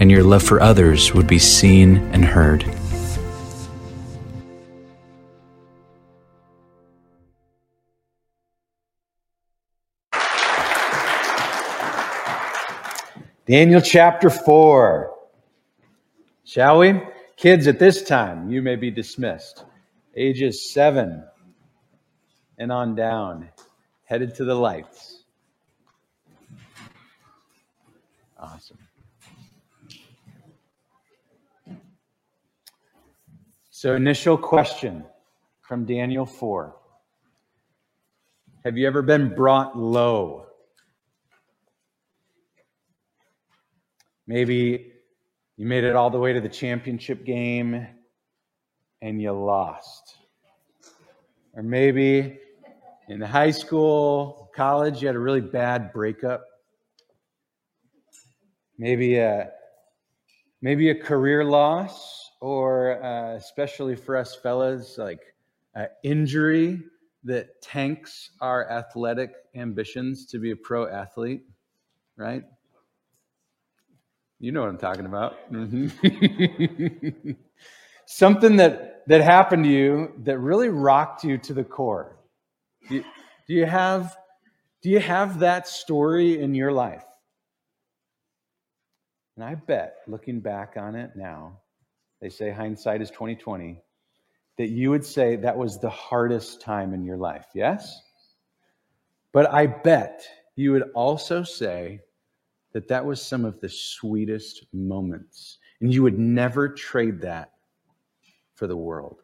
and your love for others would be seen and heard. Daniel chapter 4. Shall we? Kids, at this time, you may be dismissed. Ages 7 and on down, headed to the lights. So, initial question from Daniel 4 Have you ever been brought low? Maybe you made it all the way to the championship game and you lost. Or maybe in high school, college, you had a really bad breakup. Maybe a, maybe a career loss or uh, especially for us fellas, like uh, injury that tanks our athletic ambitions to be a pro athlete, right? You know what I'm talking about. Mm-hmm. Something that, that happened to you that really rocked you to the core. Do you, do you have do you have that story in your life? And I bet, looking back on it now, they say hindsight is 2020, that you would say that was the hardest time in your life. Yes? But I bet you would also say that that was some of the sweetest moments. And you would never trade that for the world.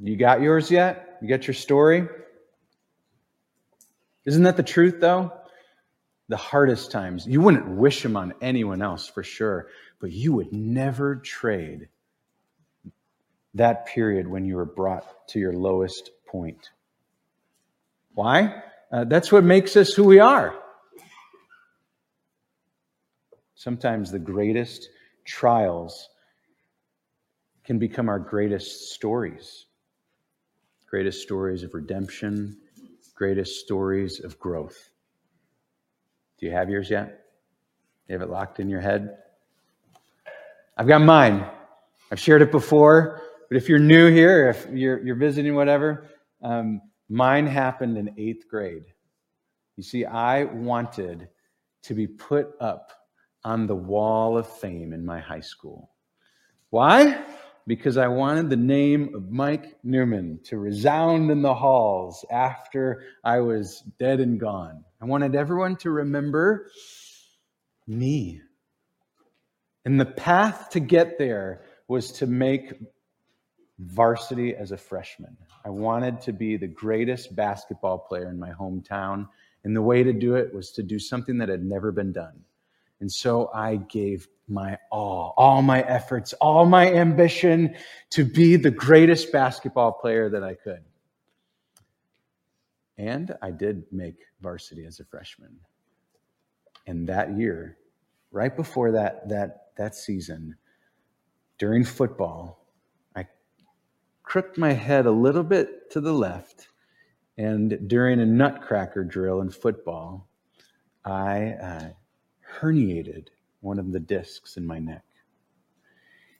You got yours yet? You got your story? Isn't that the truth, though? The hardest times. You wouldn't wish them on anyone else for sure, but you would never trade that period when you were brought to your lowest point. Why? Uh, that's what makes us who we are. Sometimes the greatest trials can become our greatest stories. Greatest stories of redemption, greatest stories of growth. Do you have yours yet? You have it locked in your head? I've got mine. I've shared it before, but if you're new here, if you're, you're visiting, whatever, um, mine happened in eighth grade. You see, I wanted to be put up on the wall of fame in my high school. Why? Because I wanted the name of Mike Newman to resound in the halls after I was dead and gone. I wanted everyone to remember me. And the path to get there was to make varsity as a freshman. I wanted to be the greatest basketball player in my hometown. And the way to do it was to do something that had never been done. And so I gave my all, all my efforts, all my ambition to be the greatest basketball player that I could. And I did make varsity as a freshman. And that year, right before that, that, that season, during football, I crooked my head a little bit to the left. And during a nutcracker drill in football, I uh, herniated one of the discs in my neck.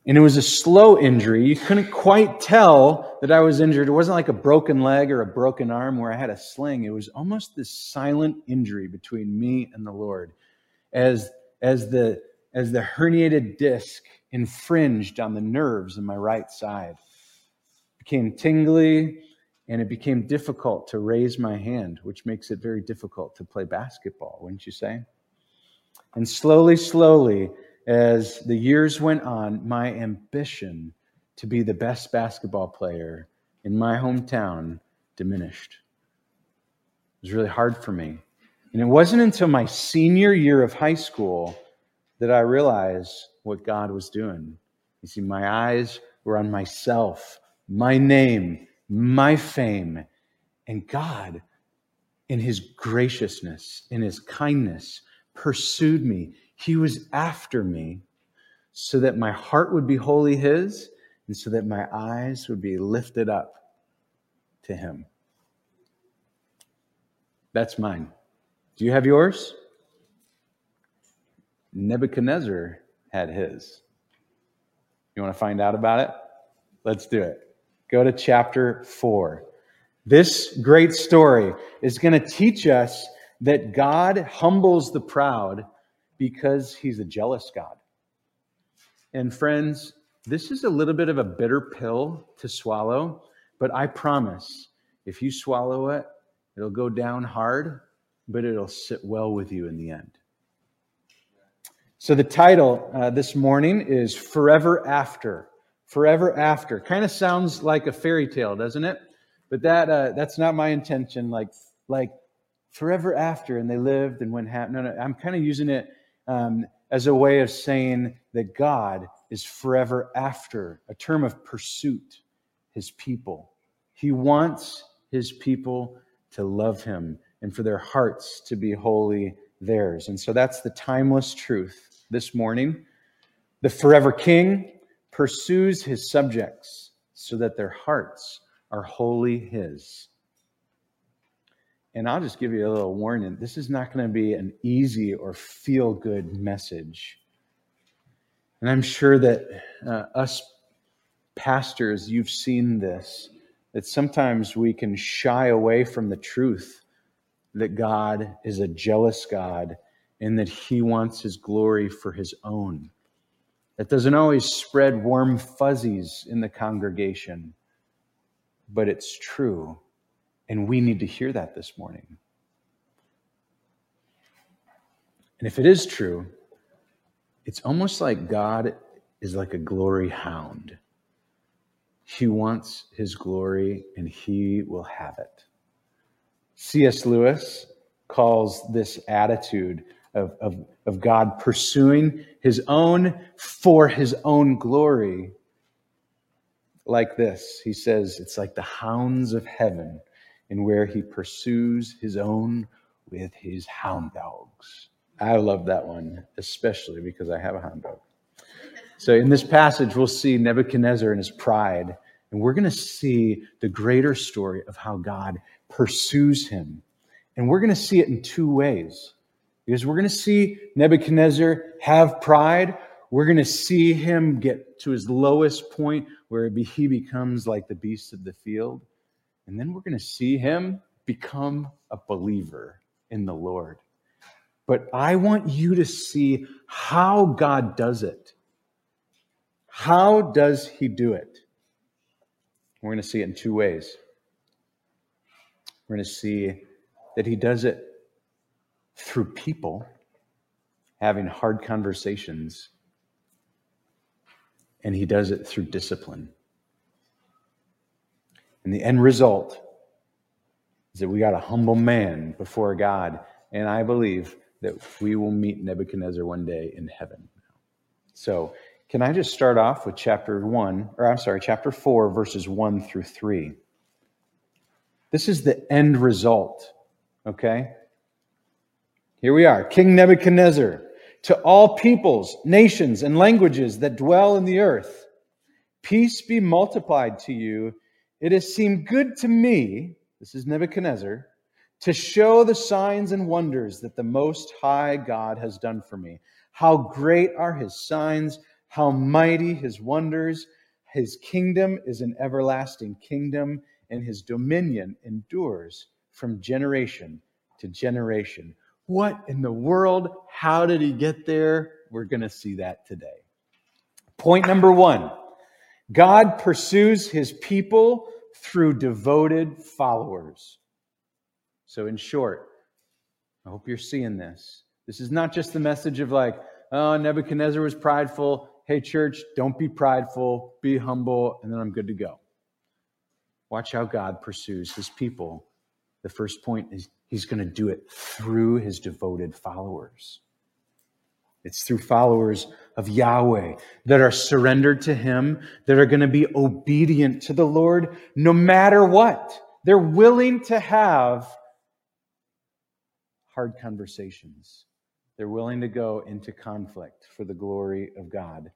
And it was a slow injury. You couldn't quite tell that I was injured. It wasn't like a broken leg or a broken arm where I had a sling. It was almost this silent injury between me and the Lord as, as, the, as the herniated disc infringed on the nerves in my right side. It became tingly and it became difficult to raise my hand, which makes it very difficult to play basketball, wouldn't you say? And slowly, slowly, as the years went on, my ambition to be the best basketball player in my hometown diminished. It was really hard for me. And it wasn't until my senior year of high school that I realized what God was doing. You see, my eyes were on myself, my name, my fame. And God, in his graciousness, in his kindness, pursued me. He was after me so that my heart would be wholly his and so that my eyes would be lifted up to him. That's mine. Do you have yours? Nebuchadnezzar had his. You want to find out about it? Let's do it. Go to chapter 4. This great story is going to teach us that God humbles the proud because he's a jealous God. And friends, this is a little bit of a bitter pill to swallow, but I promise if you swallow it, it'll go down hard, but it'll sit well with you in the end. So, the title uh, this morning is Forever After. Forever After. Kind of sounds like a fairy tale, doesn't it? But that uh, that's not my intention. Like, like forever after, and they lived and went happy. No, no, I'm kind of using it um, as a way of saying that God is forever after, a term of pursuit, his people. He wants his people to love him and for their hearts to be wholly theirs. And so that's the timeless truth this morning. The forever king pursues his subjects so that their hearts are wholly his. And I'll just give you a little warning this is not going to be an easy or feel good message. And I'm sure that uh, us pastors, you've seen this, that sometimes we can shy away from the truth that God is a jealous God and that he wants his glory for his own. That doesn't always spread warm fuzzies in the congregation, but it's true. And we need to hear that this morning. And if it is true, it's almost like God is like a glory hound. He wants his glory and he will have it. C.S. Lewis calls this attitude of, of, of God pursuing his own for his own glory. Like this, he says, it's like the hounds of heaven, in where he pursues his own with his hound dogs. I love that one, especially because I have a hound dog. So, in this passage, we'll see Nebuchadnezzar and his pride, and we're going to see the greater story of how God pursues him. And we're going to see it in two ways. Because we're going to see Nebuchadnezzar have pride. We're going to see him get to his lowest point where he becomes like the beast of the field. And then we're going to see him become a believer in the Lord. But I want you to see how God does it. How does he do it? We're going to see it in two ways. We're going to see that he does it through people having hard conversations, and he does it through discipline. And the end result is that we got a humble man before God, and I believe that we will meet Nebuchadnezzar one day in heaven. So, can I just start off with chapter 1, or I'm sorry, chapter 4, verses 1 through 3? This is the end result, okay? Here we are King Nebuchadnezzar, to all peoples, nations, and languages that dwell in the earth, peace be multiplied to you. It has seemed good to me, this is Nebuchadnezzar, to show the signs and wonders that the Most High God has done for me. How great are his signs, how mighty his wonders. His kingdom is an everlasting kingdom, and his dominion endures from generation to generation. What in the world? How did he get there? We're going to see that today. Point number one God pursues his people through devoted followers. So, in short, I hope you're seeing this. This is not just the message of like, oh, Nebuchadnezzar was prideful. Hey, church, don't be prideful, be humble, and then I'm good to go. Watch how God pursues his people. The first point is He's going to do it through his devoted followers. It's through followers of Yahweh that are surrendered to Him, that are going to be obedient to the Lord no matter what. They're willing to have hard conversations. They're willing to go into conflict for the glory of God.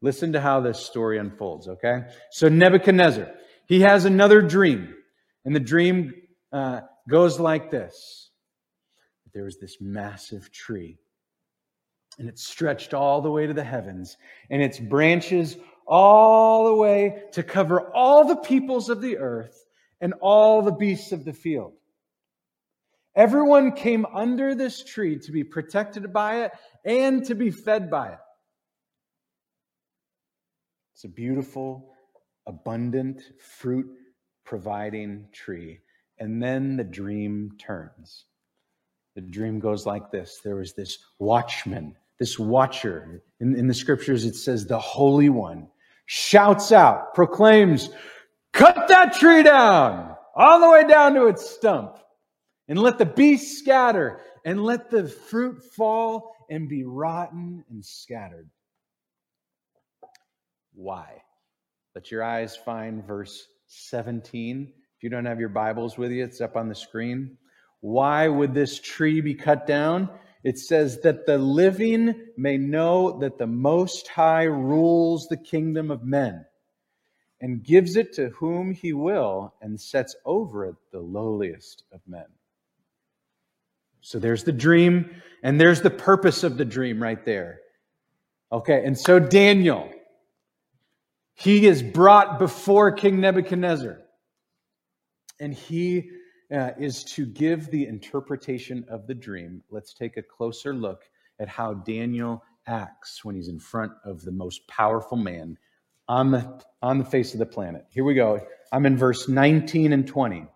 Listen to how this story unfolds, okay? So Nebuchadnezzar, he has another dream. And the dream uh, goes like this There was this massive tree, and it stretched all the way to the heavens, and its branches all the way to cover all the peoples of the earth and all the beasts of the field. Everyone came under this tree to be protected by it and to be fed by it. It's a beautiful, abundant, fruit providing tree. And then the dream turns. The dream goes like this there was this watchman, this watcher. In, in the scriptures, it says the Holy One shouts out, proclaims, Cut that tree down, all the way down to its stump, and let the beasts scatter, and let the fruit fall and be rotten and scattered. Why? Let your eyes find verse 17. If you don't have your Bibles with you, it's up on the screen. Why would this tree be cut down? It says that the living may know that the Most High rules the kingdom of men and gives it to whom he will and sets over it the lowliest of men. So there's the dream, and there's the purpose of the dream right there. Okay, and so Daniel, he is brought before King Nebuchadnezzar. And he uh, is to give the interpretation of the dream. Let's take a closer look at how Daniel acts when he's in front of the most powerful man on the, on the face of the planet. Here we go. I'm in verse 19 and 20.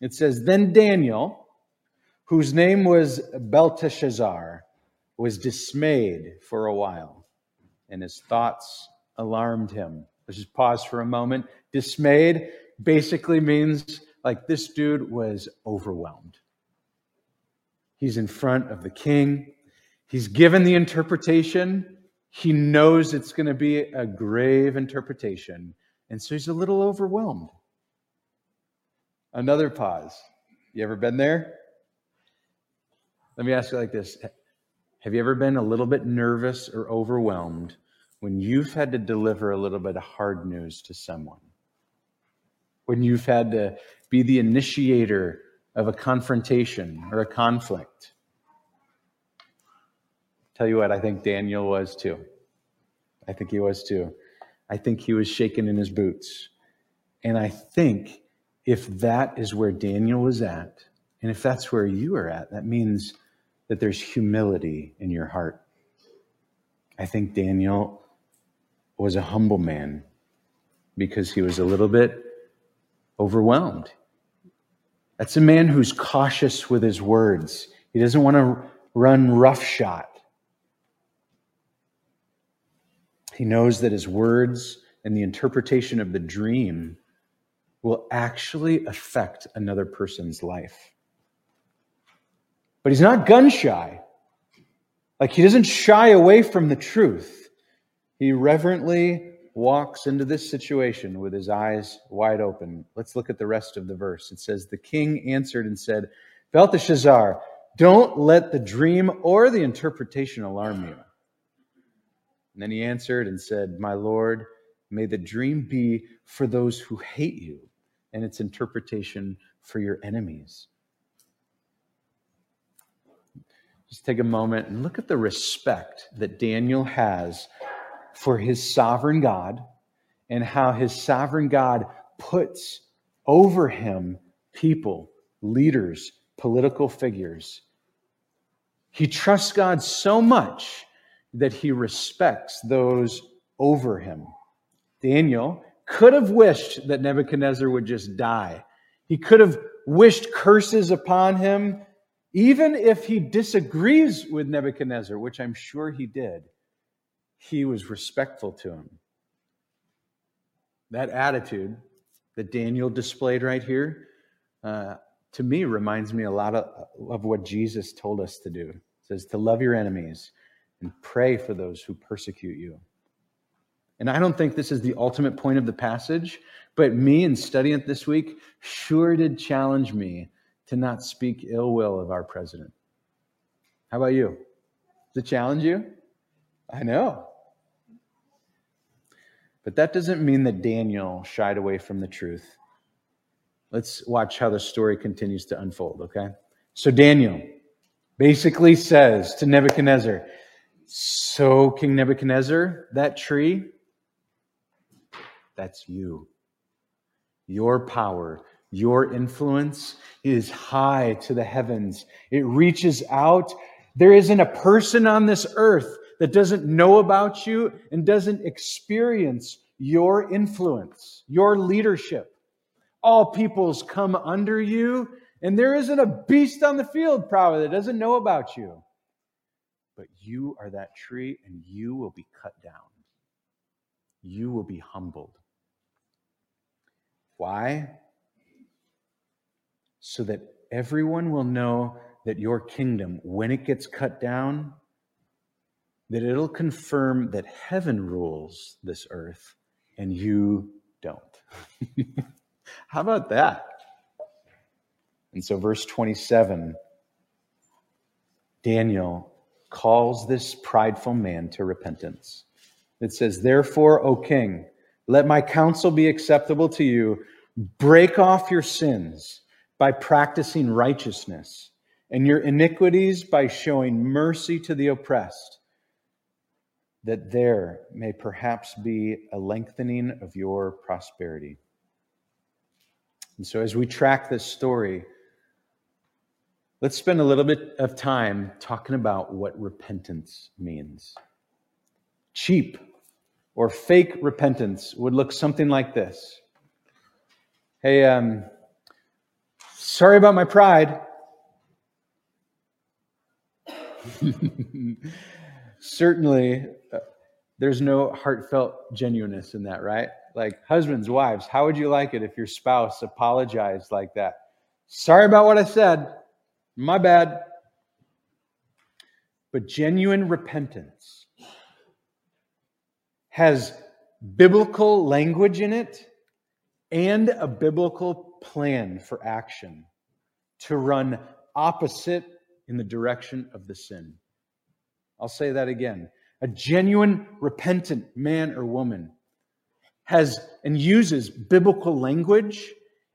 It says, Then Daniel, whose name was Belteshazzar, was dismayed for a while, and his thoughts alarmed him. Let's just pause for a moment. Dismayed basically means like this dude was overwhelmed. He's in front of the king. He's given the interpretation. He knows it's going to be a grave interpretation. And so he's a little overwhelmed. Another pause. You ever been there? Let me ask you like this Have you ever been a little bit nervous or overwhelmed when you've had to deliver a little bit of hard news to someone, when you've had to be the initiator of a confrontation or a conflict. Tell you what, I think Daniel was too. I think he was too. I think he was shaking in his boots. And I think if that is where Daniel was at, and if that's where you are at, that means that there's humility in your heart. I think Daniel was a humble man because he was a little bit overwhelmed. That's a man who's cautious with his words. He doesn't want to run roughshod. He knows that his words and the interpretation of the dream will actually affect another person's life. But he's not gun shy. Like he doesn't shy away from the truth. He reverently walks into this situation with his eyes wide open. Let's look at the rest of the verse. It says, The king answered and said, Belteshazzar, don't let the dream or the interpretation alarm you. And then he answered and said, My Lord, may the dream be for those who hate you, and its interpretation for your enemies. Just take a moment and look at the respect that Daniel has for his sovereign God and how his sovereign God puts over him people, leaders, political figures. He trusts God so much that he respects those over him. Daniel could have wished that Nebuchadnezzar would just die. He could have wished curses upon him, even if he disagrees with Nebuchadnezzar, which I'm sure he did he was respectful to him. That attitude that Daniel displayed right here, uh, to me, reminds me a lot of, of what Jesus told us to do. It says to love your enemies and pray for those who persecute you. And I don't think this is the ultimate point of the passage, but me in studying it this week sure did challenge me to not speak ill will of our president. How about you? Does it challenge you? I know. But that doesn't mean that Daniel shied away from the truth. Let's watch how the story continues to unfold, okay? So Daniel basically says to Nebuchadnezzar, So, King Nebuchadnezzar, that tree, that's you. Your power, your influence is high to the heavens. It reaches out. There isn't a person on this earth that doesn't know about you and doesn't experience your influence, your leadership. All peoples come under you, and there isn't a beast on the field probably that doesn't know about you. But you are that tree, and you will be cut down. You will be humbled. Why? So that everyone will know that your kingdom, when it gets cut down, that it'll confirm that heaven rules this earth and you don't. How about that? And so, verse 27 Daniel calls this prideful man to repentance. It says, Therefore, O king, let my counsel be acceptable to you. Break off your sins by practicing righteousness, and your iniquities by showing mercy to the oppressed, that there may perhaps be a lengthening of your prosperity. And so, as we track this story, let's spend a little bit of time talking about what repentance means. Cheap or fake repentance would look something like this Hey, um, sorry about my pride. Certainly, uh, there's no heartfelt genuineness in that, right? Like, husbands, wives, how would you like it if your spouse apologized like that? Sorry about what I said. My bad. But genuine repentance has biblical language in it and a biblical plan for action to run opposite in the direction of the sin. I'll say that again. A genuine repentant man or woman has and uses biblical language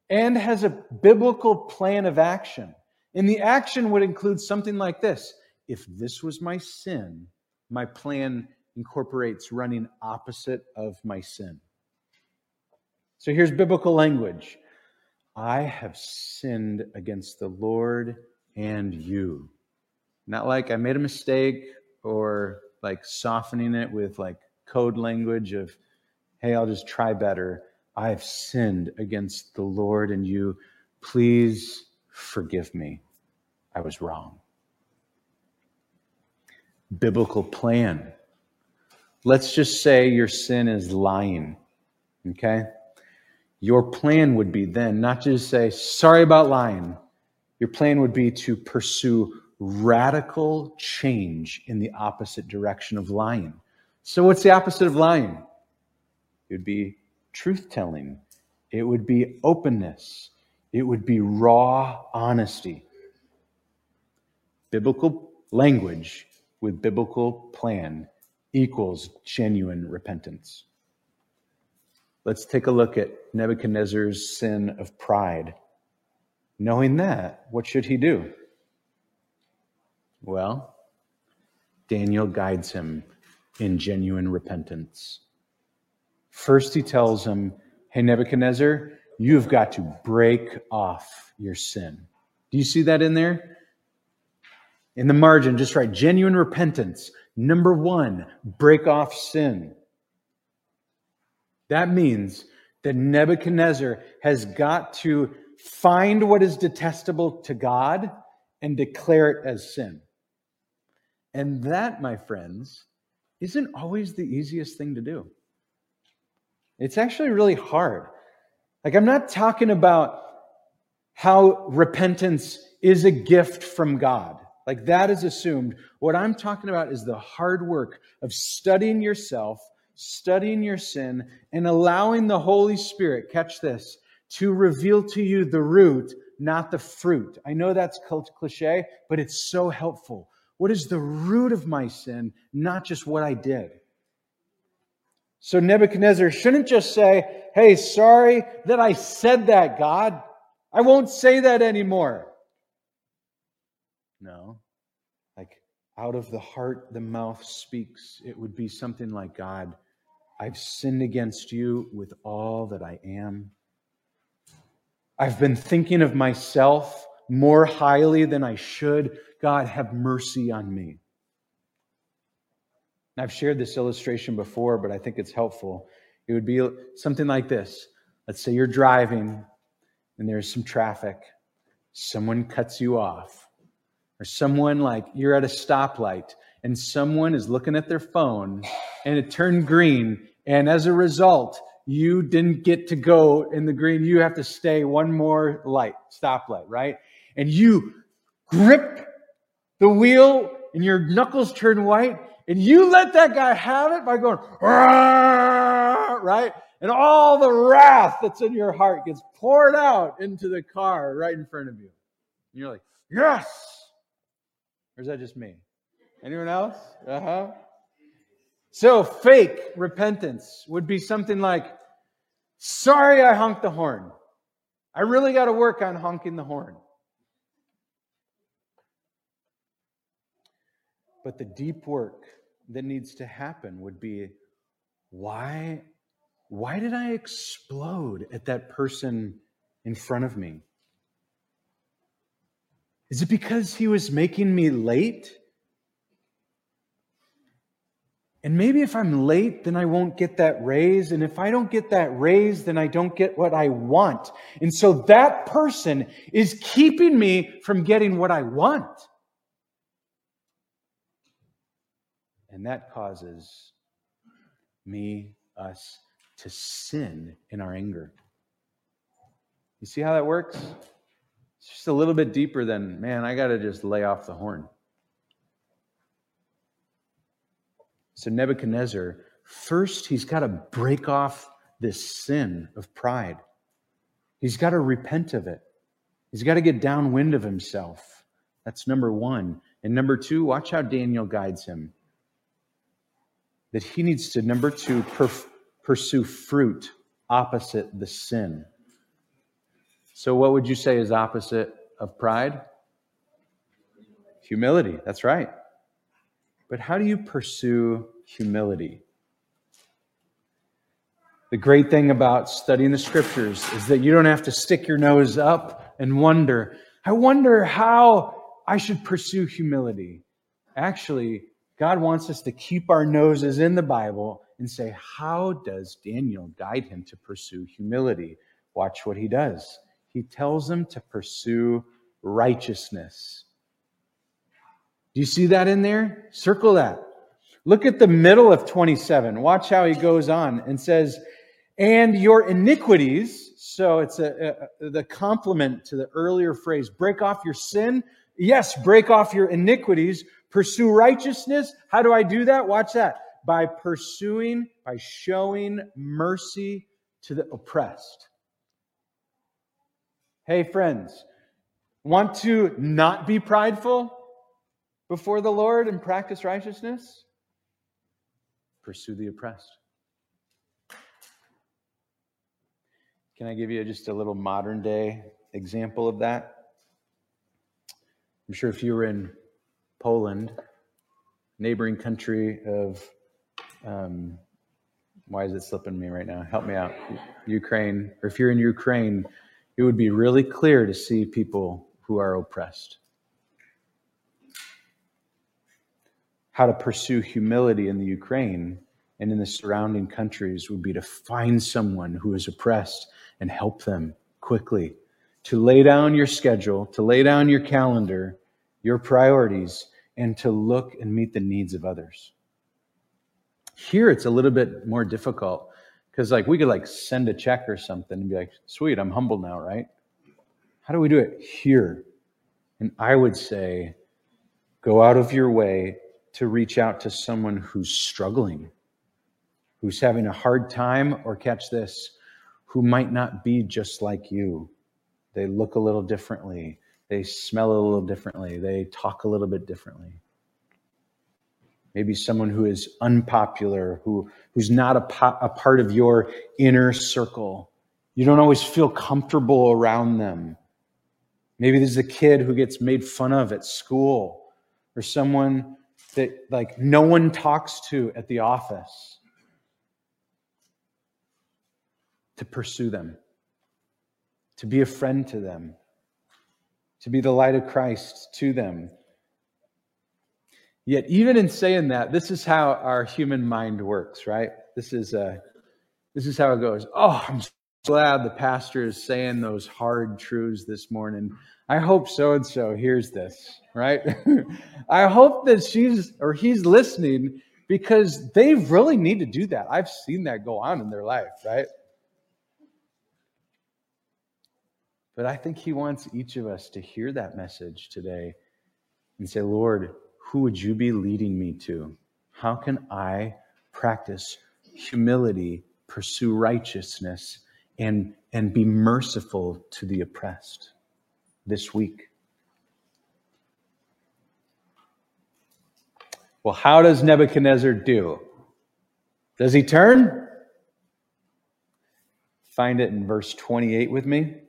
and has a biblical plan of action. And the action would include something like this If this was my sin, my plan incorporates running opposite of my sin. So here's biblical language I have sinned against the Lord and you. Not like I made a mistake or like softening it with like code language of hey, I'll just try better. I have sinned against the Lord and you. Please forgive me. I was wrong. Biblical plan. Let's just say your sin is lying. Okay? Your plan would be then not just say, sorry about lying. Your plan would be to pursue radical change in the opposite direction of lying. So, what's the opposite of lying? It would be truth telling, it would be openness, it would be raw honesty. Biblical language with biblical plan equals genuine repentance. Let's take a look at Nebuchadnezzar's sin of pride. Knowing that, what should he do? Well, Daniel guides him in genuine repentance. First, he tells him, Hey, Nebuchadnezzar, you've got to break off your sin. Do you see that in there? In the margin, just write genuine repentance. Number one, break off sin. That means that Nebuchadnezzar has got to find what is detestable to God and declare it as sin. And that, my friends, isn't always the easiest thing to do. It's actually really hard. Like, I'm not talking about how repentance is a gift from God. Like that is assumed. What I'm talking about is the hard work of studying yourself, studying your sin, and allowing the Holy Spirit, catch this, to reveal to you the root, not the fruit. I know that's cliche, but it's so helpful. What is the root of my sin, not just what I did? So Nebuchadnezzar shouldn't just say, Hey, sorry that I said that, God. I won't say that anymore. No. Like out of the heart, the mouth speaks. It would be something like God, I've sinned against you with all that I am. I've been thinking of myself more highly than I should. God, have mercy on me. I've shared this illustration before, but I think it's helpful. It would be something like this. Let's say you're driving and there's some traffic. Someone cuts you off. Or someone like you're at a stoplight and someone is looking at their phone and it turned green. And as a result, you didn't get to go in the green. You have to stay one more light, stoplight, right? And you grip the wheel and your knuckles turn white and you let that guy have it by going, right? And all the wrath that's in your heart gets poured out into the car right in front of you. And you're like, yes. Or is that just me? Anyone else? Uh huh. So, fake repentance would be something like, sorry I honked the horn. I really got to work on honking the horn. But the deep work that needs to happen would be why why did I explode at that person in front of me? Is it because he was making me late? And maybe if I'm late, then I won't get that raise. And if I don't get that raise, then I don't get what I want. And so that person is keeping me from getting what I want. And that causes me, us, to sin in our anger. You see how that works? It's just a little bit deeper than, man, I got to just lay off the horn. So, Nebuchadnezzar, first, he's got to break off this sin of pride. He's got to repent of it. He's got to get downwind of himself. That's number one. And number two, watch how Daniel guides him that he needs to, number two, pursue fruit opposite the sin. So, what would you say is opposite of pride? Humility. That's right. But how do you pursue humility? The great thing about studying the scriptures is that you don't have to stick your nose up and wonder, I wonder how I should pursue humility. Actually, God wants us to keep our noses in the Bible and say, How does Daniel guide him to pursue humility? Watch what he does. He tells him to pursue righteousness. Do you see that in there? Circle that. Look at the middle of 27. Watch how he goes on and says, and your iniquities. So it's a, a, the complement to the earlier phrase break off your sin. Yes, break off your iniquities, Pursue righteousness. How do I do that? Watch that. By pursuing, by showing mercy to the oppressed. Hey, friends, want to not be prideful before the Lord and practice righteousness? Pursue the oppressed. Can I give you just a little modern day example of that? I'm sure if you were in Poland, neighboring country of, um, why is it slipping me right now? Help me out. Ukraine, or if you're in Ukraine, it would be really clear to see people who are oppressed. How to pursue humility in the Ukraine and in the surrounding countries would be to find someone who is oppressed and help them quickly. To lay down your schedule, to lay down your calendar, your priorities, and to look and meet the needs of others. Here it's a little bit more difficult because like we could like send a check or something and be like, sweet, I'm humble now, right? How do we do it here? And I would say Go out of your way to reach out to someone who's struggling, who's having a hard time, or catch this, who might not be just like you. They look a little differently, they smell a little differently, they talk a little bit differently. Maybe someone who is unpopular, who, who's not a, po- a part of your inner circle. You don't always feel comfortable around them. Maybe there's a kid who gets made fun of at school, or someone that like no one talks to at the office to pursue them to be a friend to them to be the light of christ to them yet even in saying that this is how our human mind works right this is uh this is how it goes oh i'm glad the pastor is saying those hard truths this morning I hope so and so hears this, right? I hope that she's or he's listening because they really need to do that. I've seen that go on in their life, right? But I think he wants each of us to hear that message today and say, Lord, who would you be leading me to? How can I practice humility, pursue righteousness, and, and be merciful to the oppressed? this week. Well, how does Nebuchadnezzar do? Does he turn? Find it in verse 28 with me.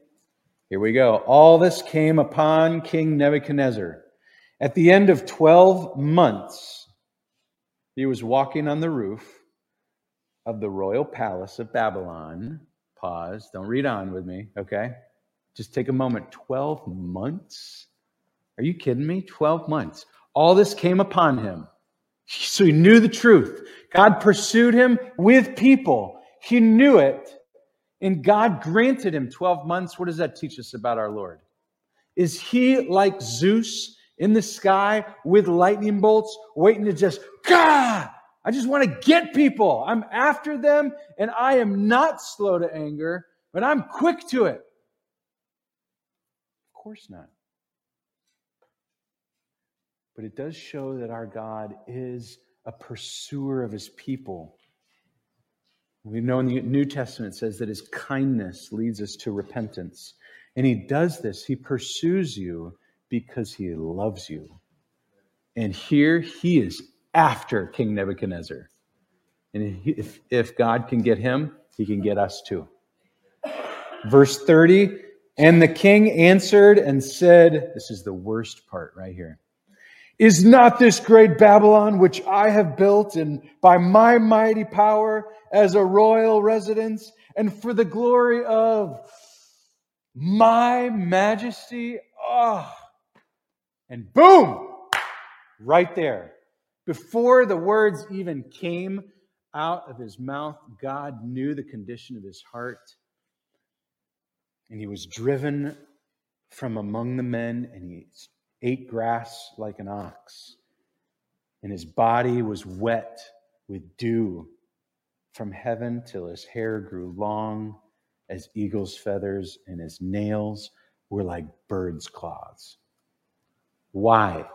Here we go. All this came upon King Nebuchadnezzar. At the end of 12 months, he was walking on the roof of the royal palace of Babylon. Pause. Don't read on with me, okay? Just take a moment. 12 months? Are you kidding me? 12 months. All this came upon him. So he knew the truth. God pursued him with people. He knew it. And God granted him 12 months. What does that teach us about our Lord? Is he like Zeus in the sky with lightning bolts, waiting to just, God, I just want to get people. I'm after them, and I am not slow to anger, but I'm quick to it Of course not. But it does show that our God is a pursuer of his people. We know in the New Testament says that his kindness leads us to repentance. And he does this, he pursues you because he loves you. And here he is after King Nebuchadnezzar. And if, if God can get him, he can get us too. Verse 30 and the king answered and said, This is the worst part right here. Is not this great Babylon, which I have built and by my mighty power as a royal residence and for the glory of my majesty? Oh. And boom, right there. Before the words even came out of his mouth, God knew the condition of his heart and he was driven from among the men, and he ate grass like an ox. And his body was wet with dew from heaven till his hair grew long as eagle's feathers, and his nails were like bird's claws. Why?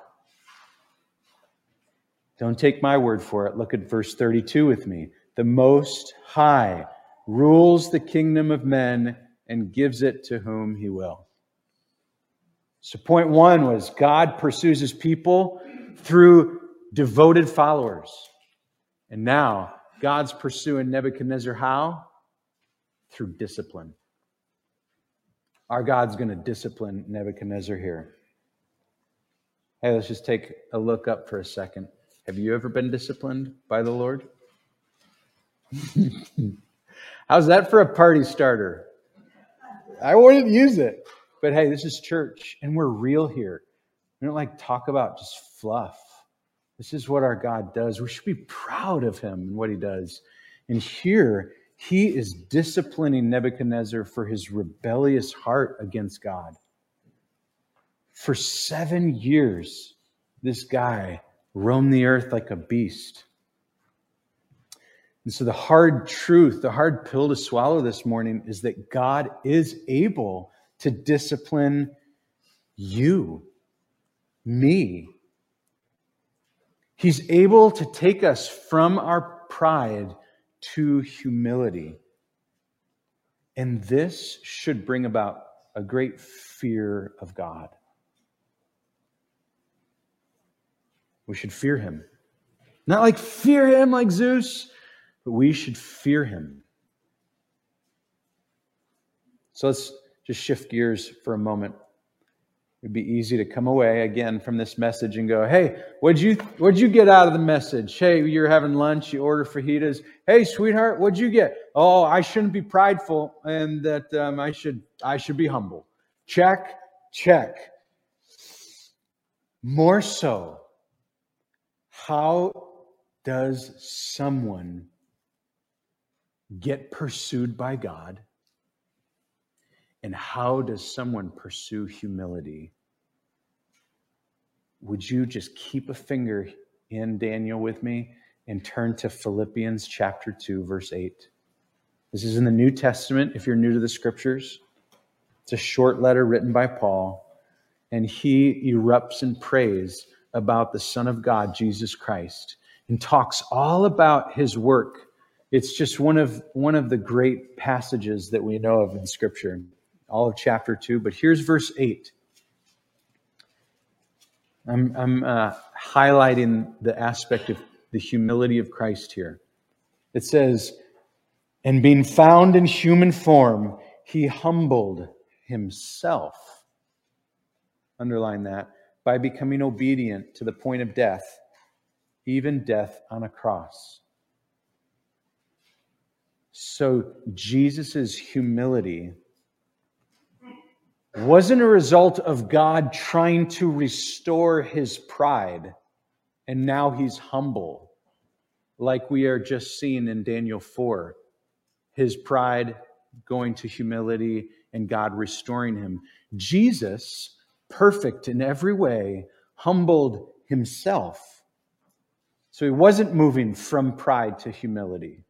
Don't take my word for it. Look at verse 32 with me. The Most High rules the kingdom of men and gives it to whom he will. So, point one was God pursues his people through devoted followers. And now, God's pursuing Nebuchadnezzar how? Through discipline. Our God's going to discipline Nebuchadnezzar here. Hey, let's just take a look up for a second. Have you ever been disciplined by the Lord? How's that for a party starter? I wouldn't use it. But hey, this is church, and we're real here. We don't like talk about just fluff. This is what our God does. We should be proud of him and what he does. And here, he is disciplining Nebuchadnezzar for his rebellious heart against God. For seven years, this guy roamed the earth like a beast. And so, the hard truth, the hard pill to swallow this morning is that God is able to discipline you, me, He's able to take us from our pride to humility. And this should bring about a great fear of God. We should fear him. Not like fear him like Zeus, but we should fear him. So let's just shift gears for a moment. It'd be easy to come away again from this message and go, "Hey, what'd you what'd you get out of the message? Hey, you're having lunch, you order fajitas. Hey, sweetheart, what'd you get? Oh, I shouldn't be prideful, and that um, I should I should be humble. Check, check. More so, how does someone get pursued by God? And how does someone pursue humility? Would you just keep a finger in Daniel with me and turn to Philippians chapter 2, verse 8? This is in the New Testament if you're new to the scriptures. It's a short letter written by Paul, and he erupts in praise about the Son of God, Jesus Christ, and talks all about his work. It's just one of, one of the great passages that we know of in Scripture all of chapter 2, but here's verse 8. I'm, I'm uh, highlighting the aspect of the humility of Christ here. It says, And being found in human form, he humbled himself. Underline that. By becoming obedient to the point of death, even death on a cross. So Jesus' humility wasn't a result of God trying to restore his pride, and now he's humble, like we are just seeing in Daniel 4. His pride going to humility and God restoring him. Jesus, perfect in every way, humbled himself. So he wasn't moving from pride to humility.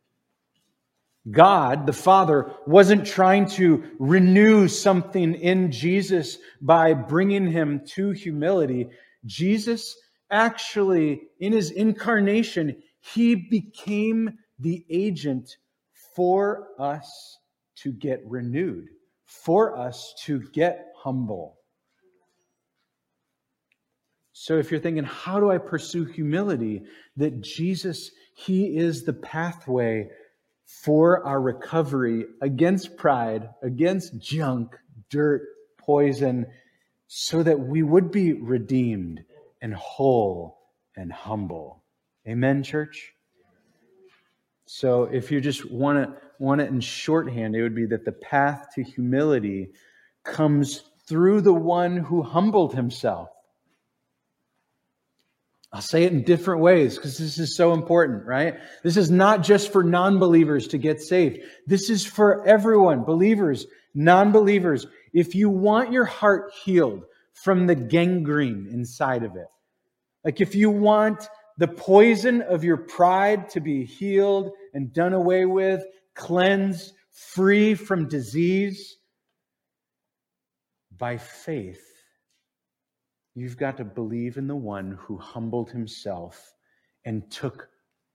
God, the Father, wasn't trying to renew something in Jesus by bringing him to humility. Jesus actually, in his incarnation, he became the agent for us to get renewed, for us to get humble. So if you're thinking, how do I pursue humility? That Jesus, he is the pathway for our recovery against pride, against junk, dirt, poison, so that we would be redeemed and whole and humble. Amen, church? So if you just want to want it in shorthand, it would be that the path to humility comes through the one who humbled himself. I'll say it in different ways because this is so important, right? This is not just for non believers to get saved. This is for everyone, believers, non believers. If you want your heart healed from the gangrene inside of it, like if you want the poison of your pride to be healed and done away with, cleansed, free from disease, by faith, You've got to believe in the one who humbled himself and took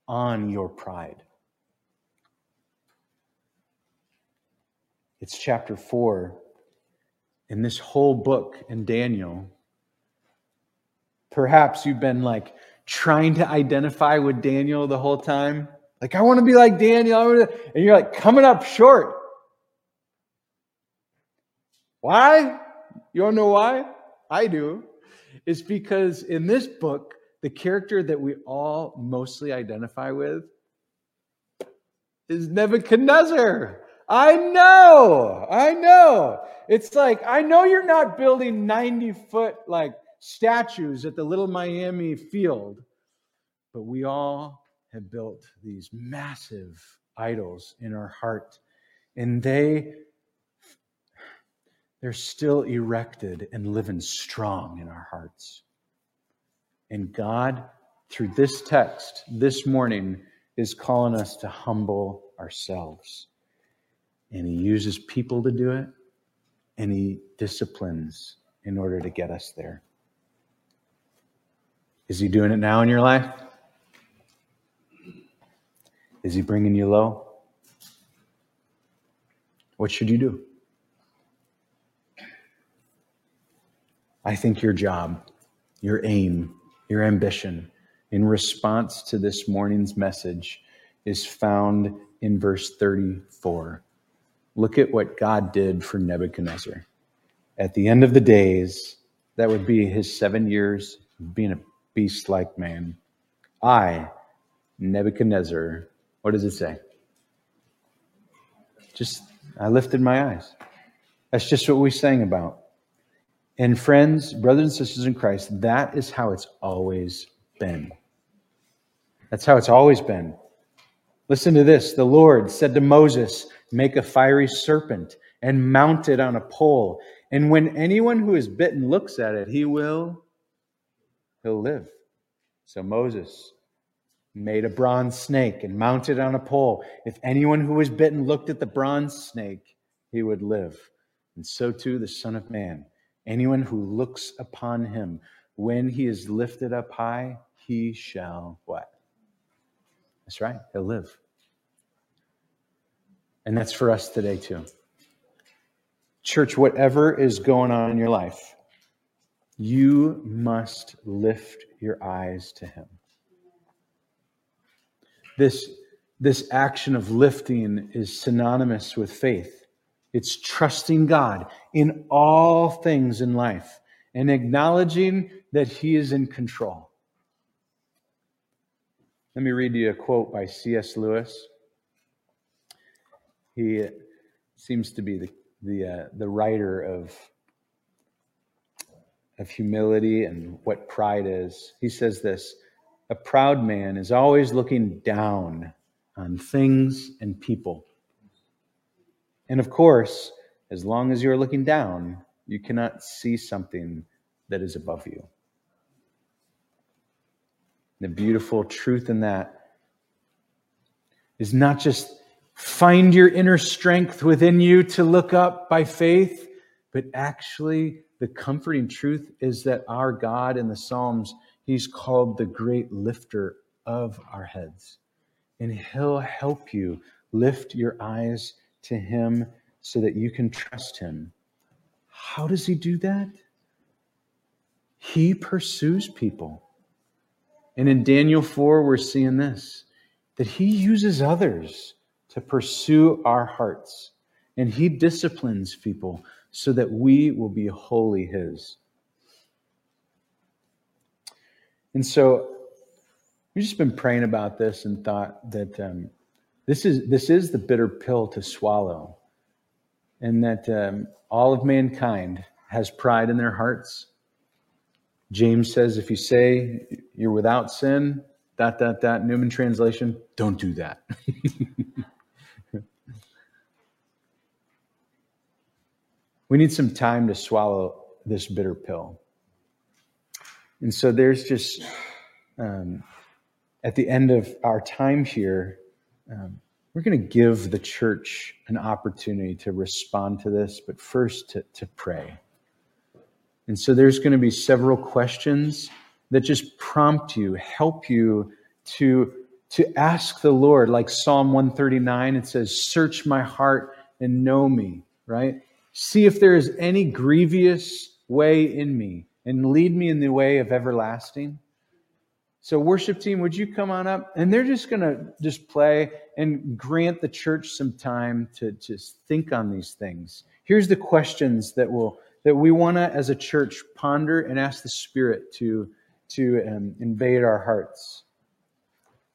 on your pride. It's chapter 4 in this whole book in Daniel. Perhaps you've been like trying to identify with Daniel the whole time. Like, I want to be like Daniel. And you're like coming up short. Why? You don't know why? I do is because in this book, the character that we all mostly identify with is Nebuchadnezzar. I know, I know. It's like, I know you're not building 90 foot like statues at the Little Miami field, but we all have built these massive idols in our heart. And they they're still erected and living strong in our hearts. And God, through this text this morning, is calling us to humble ourselves. And He uses people to do it, and He disciplines in order to get us there. Is he doing it now in your life? Is he bringing you low? What should you do? I think your job, your aim, your ambition in response to this morning's message is found in verse 34. Look at what God did for Nebuchadnezzar. At the end of the days, that would be his seven years being a beast like man. I, Nebuchadnezzar, what does it say? Just, I lifted my eyes. That's just what we sang about. And friends, brothers and sisters in Christ, that is how it's always been. That's how it's always been. Listen to this. The Lord said to Moses, Make a fiery serpent and mount it on a pole. And when anyone who is bitten looks at it, he will, he'll live. So Moses made a bronze snake and mounted on a pole. If anyone who was bitten looked at the bronze snake, he would live. And so too the Son of Man. Anyone who looks upon him, when he is lifted up high, he shall what? That's right, he'll live. And that's for us today, too. Church, whatever is going on in your life, you must lift your eyes to him. This, this action of lifting is synonymous with faith. It's trusting God in all things in life and acknowledging that He is in control. Let me read you a quote by C.S. Lewis. He seems to be the, the, uh, the writer of, of humility and what pride is. He says this A proud man is always looking down on things and people. And of course, as long as you're looking down, you cannot see something that is above you. The beautiful truth in that is not just find your inner strength within you to look up by faith, but actually, the comforting truth is that our God in the Psalms, He's called the great lifter of our heads. And He'll help you lift your eyes to Him so that you can trust Him. How does He do that? He pursues people. And in Daniel 4, we're seeing this that he uses others to pursue our hearts. And he disciplines people so that we will be wholly his. And so we've just been praying about this and thought that um, this, is, this is the bitter pill to swallow. And that um, all of mankind has pride in their hearts James says, if you say you're without sin, dot, dot, dot, Newman translation, don't do that. we need some time to swallow this bitter pill. And so there's just, um, at the end of our time here, um, we're going to give the church an opportunity to respond to this, but first to, to pray. And so there's going to be several questions that just prompt you, help you to, to ask the Lord, like Psalm 139, it says, Search my heart and know me, right? See if there is any grievous way in me and lead me in the way of everlasting. So, worship team, would you come on up? And they're just going to just play and grant the church some time to just think on these things. Here's the questions that will that we want to, as a church, ponder and ask the Spirit to, to um, invade our hearts.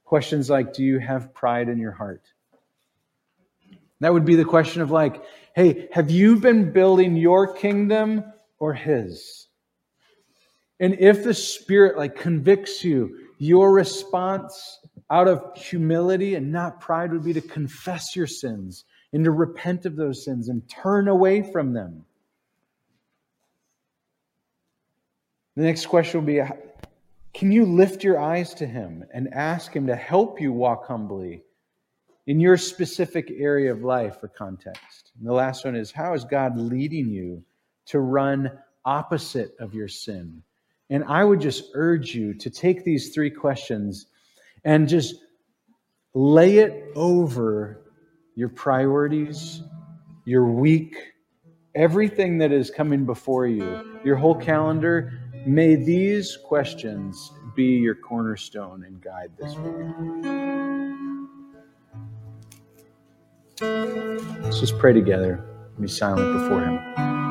Questions like Do you have pride in your heart? That would be the question of, like, hey, have you been building your kingdom or His? And if the Spirit, like, convicts you, your response out of humility and not pride would be to confess your sins and to repent of those sins and turn away from them. The next question will be Can you lift your eyes to Him and ask Him to help you walk humbly in your specific area of life or context? And the last one is How is God leading you to run opposite of your sin And I would just urge you to take these three questions and just lay it over your priorities, your week, everything that is coming before you, your whole calendar. May these questions be your cornerstone and guide this week. Let's just pray together. and Be silent before Him.